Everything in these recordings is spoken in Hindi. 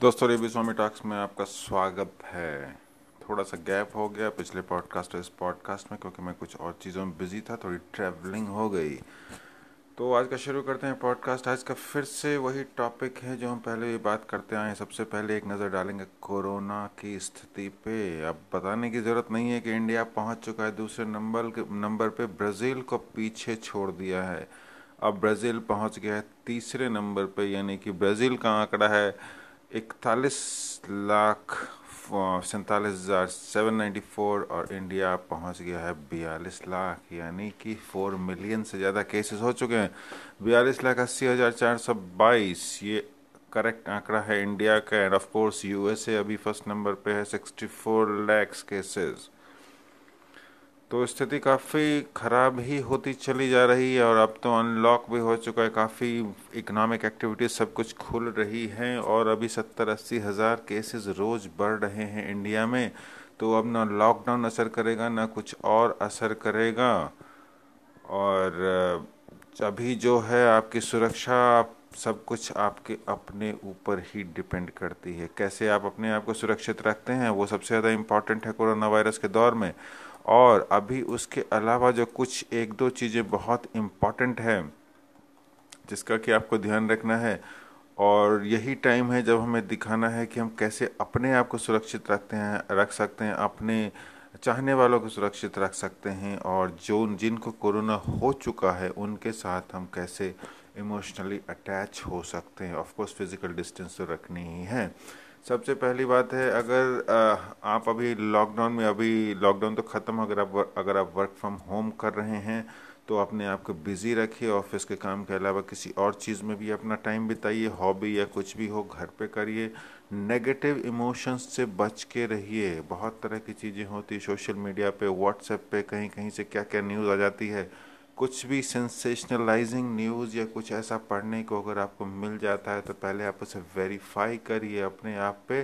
दोस्तों, रेबी स्वामी टॉक्स में आपका स्वागत है। थोड़ा सा गैप हो गया पिछले पॉडकास्ट और इस पॉडकास्ट में, क्योंकि मैं कुछ और चीज़ों में बिज़ी था, थोड़ी ट्रैवलिंग हो गई। तो आज का शुरू करते हैं पॉडकास्ट। आज का फिर से वही टॉपिक है जो हम पहले भी बात करते आए हैं। सबसे पहले एक नज़र डालेंगे कोरोना की स्थिति पे। अब बताने की ज़रूरत नहीं है कि इंडिया पहुँच चुका है। दूसरे नंबर के, नंबर पे ब्राज़ील को पीछे छोड़ दिया है। अब ब्राज़ील पहुँच गया है तीसरे नंबर पे, यानी कि ब्राज़ील का आंकड़ा है इकतालीस लाख सैंतालीस हज़ार सेवन नाइन्टी फोर और इंडिया पहुँच गया है बयालीस लाख, यानी कि फोर मिलियन से ज़्यादा केसेस हो चुके हैं। बयालीस लाख अस्सी हज़ार चार सौ बाईस, ये करेक्ट आंकड़ा है इंडिया का। एंड ऑफ़ कोर्स यूएसए अभी फ़र्स्ट नंबर पे है सिक्सटी फोर लैक्स केसेस तो स्थिति काफ़ी ख़राब ही होती चली जा रही है और अब तो अनलॉक भी हो चुका है। काफ़ी इकोनॉमिक एक्टिविटीज़ सब कुछ खुल रही हैं और अभी सत्तर अस्सी हज़ार केसेस रोज़ बढ़ रहे हैं इंडिया में। तो अब ना लॉकडाउन असर करेगा, ना कुछ और असर करेगा। और अभी जो है आपकी सुरक्षा सब कुछ आपके अपने ऊपर ही डिपेंड करती है। कैसे आप अपने आप को सुरक्षित रखते हैं, वो सबसे ज़्यादा इंपॉर्टेंट है कोरोना वायरस के दौर में। और अभी उसके अलावा जो कुछ एक दो चीज़ें बहुत इंपॉर्टेंट है, जिसका कि आपको ध्यान रखना है, और यही टाइम है जब हमें दिखाना है कि हम कैसे अपने आप को सुरक्षित रखते हैं, रख सकते हैं, अपने चाहने वालों को सुरक्षित रख सकते हैं, और जो जिनको कोरोना हो चुका है, उनके साथ हम कैसे इमोशनली अटैच हो सकते हैं। ऑफ़ कोर्स फ़िज़िकल डिस्टेंस तो रखनी ही है। सबसे पहली बात है, अगर आप अभी लॉकडाउन में, अभी लॉकडाउन तो ख़त्म, अगर आप अगर आप वर्क फ्रॉम होम कर रहे हैं तो अपने आप को बिज़ी रखिए ऑफ़िस के काम के अलावा किसी और चीज़ में भी अपना टाइम बिताइए हॉबी या कुछ भी हो, घर पे करिए। नेगेटिव इमोशंस से बच के रहिए। बहुत तरह की चीज़ें होती सोशल मीडिया पे व्हाट्सएप पे कहीं कहीं से क्या क्या न्यूज़ आ जाती है। कुछ भी सेंसेशनलाइजिंग न्यूज़ या कुछ ऐसा पढ़ने को अगर आपको मिल जाता है तो पहले आप उसे वेरीफाई करिए अपने आप पे।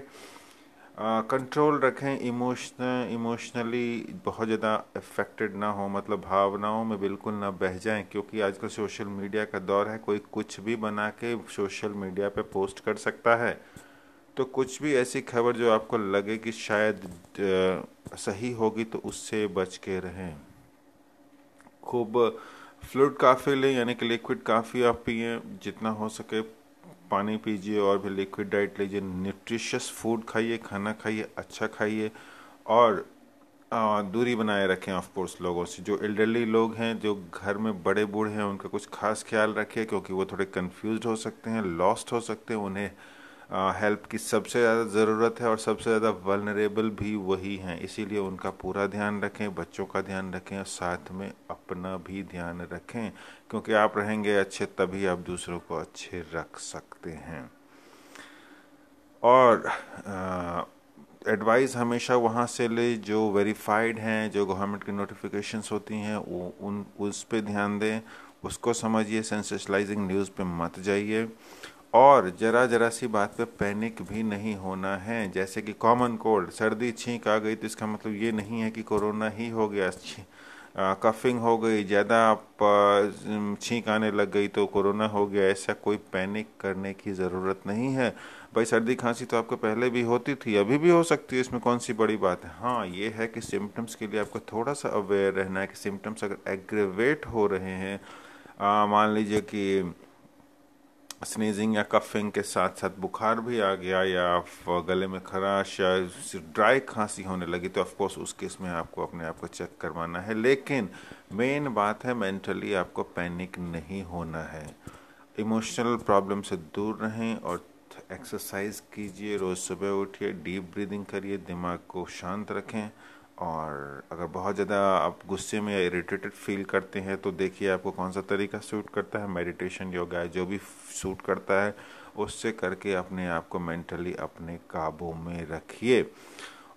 कंट्रोल रखें इमोशनल इमोशनली बहुत ज़्यादा अफेक्टेड ना हो मतलब भावनाओं में बिल्कुल ना बह जाएँ, क्योंकि आजकल सोशल मीडिया का दौर है, कोई कुछ भी बना के सोशल मीडिया पे पोस्ट कर सकता है। तो कुछ भी ऐसी खबर जो आपको लगे कि शायद सही होगी तो उससे बच के रहें। खूब फ्लूड काफ़ी लें, यानी कि लिक्विड काफ़ी आप पिए, जितना हो सके पानी पीजिए और भी लिक्विड डाइट लीजिए। न्यूट्रिशियस फ़ूड खाइए, खाना खाइए अच्छा खाइए और दूरी बनाए रखें ऑफ़ कोर्स लोगों से। जो एल्डरली लोग हैं, जो घर में बड़े बूढ़े हैं, उनका कुछ खास ख्याल रखिए, क्योंकि वो थोड़े कंफ्यूज हो सकते हैं लॉस्ट हो सकते हैं, उन्हें हेल्प की सबसे ज़्यादा ज़रूरत है और सबसे ज़्यादा वलनरेबल भी वही हैं। इसीलिए उनका पूरा ध्यान रखें, बच्चों का ध्यान रखें और साथ में अपना भी ध्यान रखें, क्योंकि आप रहेंगे अच्छे तभी आप दूसरों को अच्छे रख सकते हैं। और एडवाइस हमेशा वहाँ से ले, जो वेरीफाइड हैं, जो गवर्नमेंट की नोटिफिकेशंस होती हैं, वो, उन, उस पर ध्यान दें, उसको समझिए सेंसेशलाइजिंग न्यूज़ पे मत जाइए। और जरा जरा सी बात पे पैनिक भी नहीं होना है, जैसे कि कॉमन कोल्ड सर्दी छींक आ गई तो इसका मतलब ये नहीं है कि कोरोना ही हो गया कफिंग हो गई, ज़्यादा आप छींक आने लग गई तो कोरोना हो गया, ऐसा कोई पैनिक करने की ज़रूरत नहीं है। भाई सर्दी खांसी तो आपको पहले भी होती थी, अभी भी हो सकती है, इसमें कौन सी बड़ी बात है? हाँ ये है कि सिम्टम्स के लिए आपको थोड़ा सा अवेयर रहना है कि सिम्टम्स अगर एग्रेवेट हो रहे हैं मान लीजिए कि स्नीजिंग या कफिंग के साथ साथ बुखार भी आ गया या गले में खराश या ड्राई खांसी होने लगी तो ऑफकोर्स उस केस में आपको अपने आप को चेक करवाना है। लेकिन मेन बात है मेंटली आपको पैनिक नहीं होना है। इमोशनल प्रॉब्लम से दूर रहें और एक्सरसाइज कीजिए। रोज़ सुबह उठिए डीप ब्रीदिंग करिए, दिमाग को शांत रखें। और अगर बहुत ज़्यादा आप गुस्से में या इरिटेटेड फील करते हैं तो देखिए आपको कौन सा तरीका सूट करता है? मेडिटेशन योगा जो भी सूट करता है, उससे करके अपने आप को मेंटली अपने काबू में रखिए।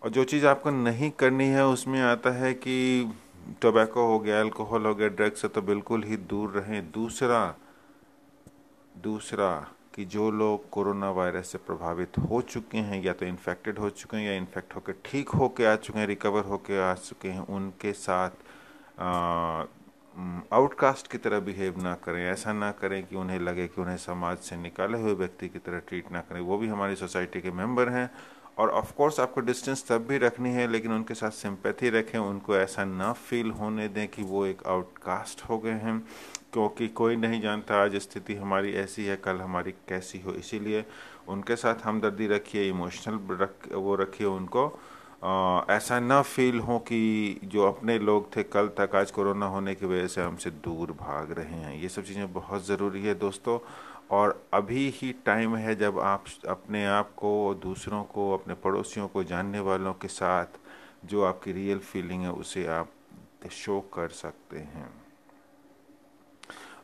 और जो चीज़ आपको नहीं करनी है, उसमें आता है कि टोबैको हो गया अल्कोहल हो गया ड्रग्स से तो बिल्कुल ही दूर रहें। दूसरा दूसरा कि जो लोग कोरोना वायरस से प्रभावित हो चुके हैं, या तो इन्फेक्टेड हो चुके हैं, या इन्फेक्ट होकर ठीक होके आ चुके हैं रिकवर होके आ चुके हैं, उनके साथ आउटकास्ट की तरह बिहेव ना करें। ऐसा ना करें कि उन्हें लगे कि उन्हें समाज से निकाले हुए व्यक्ति की तरह ट्रीट ना करें। वो भी हमारी सोसाइटी के मेंबर हैं। और ऑफ़ कोर्स आपको डिस्टेंस तब भी रखनी है लेकिन उनके साथ सिंपैथी रखें उनको ऐसा ना फील होने दें कि वो एक आउटकास्ट हो गए हैं क्योंकि कोई नहीं जानता आज स्थिति हमारी ऐसी है कल हमारी कैसी हो। इसीलिए उनके साथ हमदर्दी रखिए इमोशनल रख वो रखिए उनको। आ, ऐसा ना फील हो कि जो अपने लोग थे कल तक आज कोरोना होने की वजह से हमसे दूर भाग रहे हैं। ये सब चीज़ें बहुत ज़रूरी है दोस्तों। और अभी ही टाइम है जब आप अपने आप को, दूसरों को, अपने पड़ोसियों को, जानने वालों के साथ जो आपकी रियल फीलिंग है, उसे आप शो कर सकते हैं।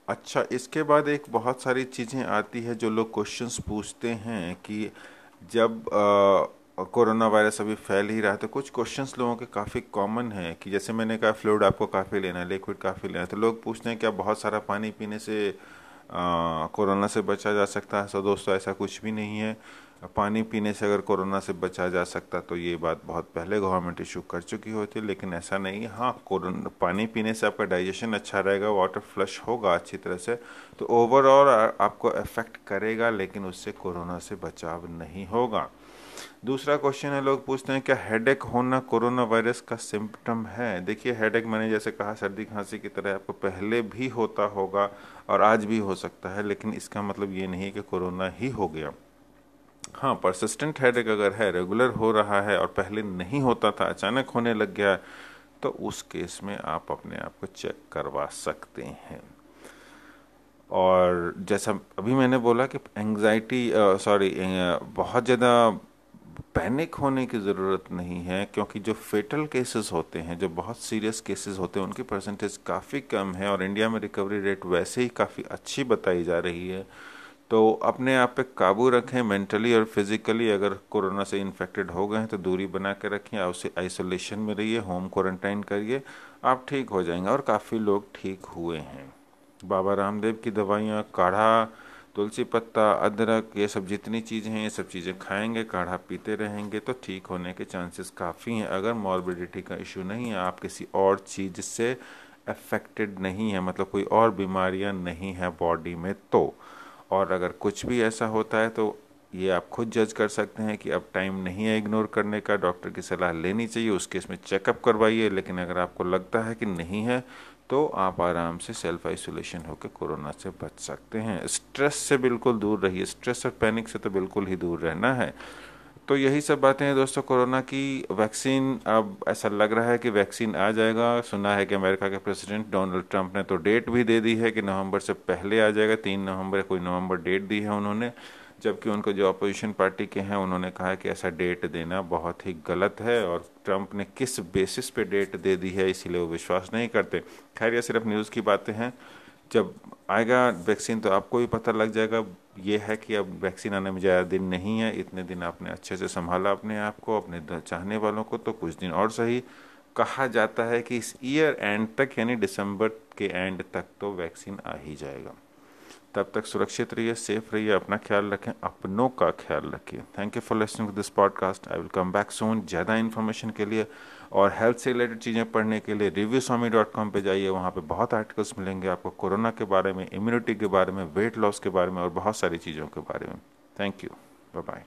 अच्छा इसके बाद एक बहुत सारी चीज़ें आती है जो लोग क्वेश्चंस पूछते हैं कि जब कोरोना वायरस अभी फैल ही रहा है तो कुछ क्वेश्चंस लोगों के काफ़ी कॉमन है कि जैसे मैंने कहा, फ्लूड आपको काफ़ी लेना है लिक्विड काफ़ी लेना है तो लोग पूछते हैं क्या बहुत सारा पानी पीने से कोरोना से बचा जा सकता है। सो दोस्तों, ऐसा कुछ भी नहीं है। पानी पीने से अगर कोरोना से बचा जा सकता तो ये बात बहुत पहले गवर्नमेंट इशू कर चुकी होती, लेकिन ऐसा नहीं है। हाँ कोरोना, पानी पीने से आपका डाइजेशन अच्छा रहेगा, वाटर फ्लश होगा अच्छी तरह से तो ओवरऑल आपको इफ़ेक्ट करेगा, लेकिन उससे कोरोना से बचाव नहीं होगा। दूसरा क्वेश्चन है, लोग पूछते हैं, क्या हेडेक होना कोरोना वायरस का सिम्टम है? देखिए हेडेक मैंने जैसे कहा, सर्दी, खांसी की तरह आपको पहले भी होता होगा और आज भी हो सकता है, लेकिन इसका मतलब ये नहीं कि कोरोना ही हो गया। हाँ परसिस्टेंट हेडेक अगर है रेगुलर हो रहा है और पहले नहीं होता था, अचानक होने लग गया तो उस केस में आप अपने आप को चेक करवा सकते हैं। और जैसा अभी मैंने बोला कि एंजाइटी सॉरी बहुत ज़्यादा पैनिक होने की ज़रूरत नहीं है, क्योंकि जो फेटल केसेस होते हैं, जो बहुत सीरियस केसेस होते हैं, उनकी परसेंटेज काफ़ी कम है और इंडिया में रिकवरी रेट वैसे ही काफ़ी अच्छी बताई जा रही है। तो अपने आप पे काबू रखें मेंटली और फिज़िकली अगर कोरोना से इन्फेक्टेड हो गए हैं तो दूरी बना के रखें और उसे आइसोलेशन में रहिए होम क्वारंटाइन करिए, आप ठीक हो जाएँगे और काफ़ी लोग ठीक हुए हैं। बाबा रामदेव की दवाइयाँ काढ़ा तुलसी पत्ता, अदरक, ये सब जितनी चीज़ें हैं, ये सब चीज़ें खाएँगे, काढ़ा पीते रहेंगे तो ठीक होने के चांसेस काफ़ी हैं। अगर मॉर्बिडिटी का इशू नहीं है, आप किसी और चीज़ से अफेक्टेड नहीं है मतलब कोई और बीमारियाँ नहीं है बॉडी में तो। और अगर कुछ भी ऐसा होता है तो ये आप खुद जज कर सकते हैं कि अब टाइम नहीं है इग्नोर करने का डॉक्टर की सलाह लेनी चाहिए, उस केस में चेकअप करवाइए, लेकिन अगर आपको लगता है कि नहीं है तो आप आराम से सेल्फ आइसोलेशन होकर कोरोना से बच सकते हैं। स्ट्रेस से बिल्कुल दूर रहिए। स्ट्रेस और पैनिक से तो बिल्कुल ही दूर रहना है। तो यही सब बातें हैं दोस्तों कोरोना की। वैक्सीन अब ऐसा लग रहा है कि वैक्सीन आ जाएगा। सुना है कि अमेरिका के प्रेसिडेंट डोनाल्ड ट्रंप ने तो डेट भी दे दी है कि नवंबर से पहले आ जाएगा। तीन नवंबर कोई नवंबर डेट दी है उन्होंने। जबकि उनको जो अपोजिशन पार्टी के हैं, उन्होंने कहा कि ऐसा डेट देना बहुत ही गलत है और ट्रंप ने किस बेसिस पे डेट दे दी है, इसीलिए वो विश्वास नहीं करते। खैर, ये सिर्फ़ न्यूज़ की बातें हैं। जब आएगा वैक्सीन तो आपको भी पता लग जाएगा, ये है कि अब वैक्सीन आने में ज़्यादा दिन नहीं है। इतने दिन आपने अच्छे से संभाला अपने आप को, अपने चाहने वालों को तो कुछ दिन और सही। कहा जाता है कि इस ईयर एंड तक, यानी दिसंबर के एंड तक तो वैक्सीन आ ही जाएगा। तब तक सुरक्षित रहिए सेफ़ रहिए, अपना ख्याल रखें, अपनों का ख्याल रखिए। Thank you for listening this podcast I will come back soon ज़्यादा इन्फॉर्मेशन के लिए और हेल्थ से रिलेटेड चीज़ें पढ़ने के लिए रिव्यू स्वामी डॉट कॉम पर जाइए। वहाँ पर बहुत आर्टिकल्स मिलेंगे आपको कोरोना के बारे में इम्यूनिटी के बारे में वेट लॉस के बारे में और बहुत सारी चीज़ों के बारे में। Thank you bye bye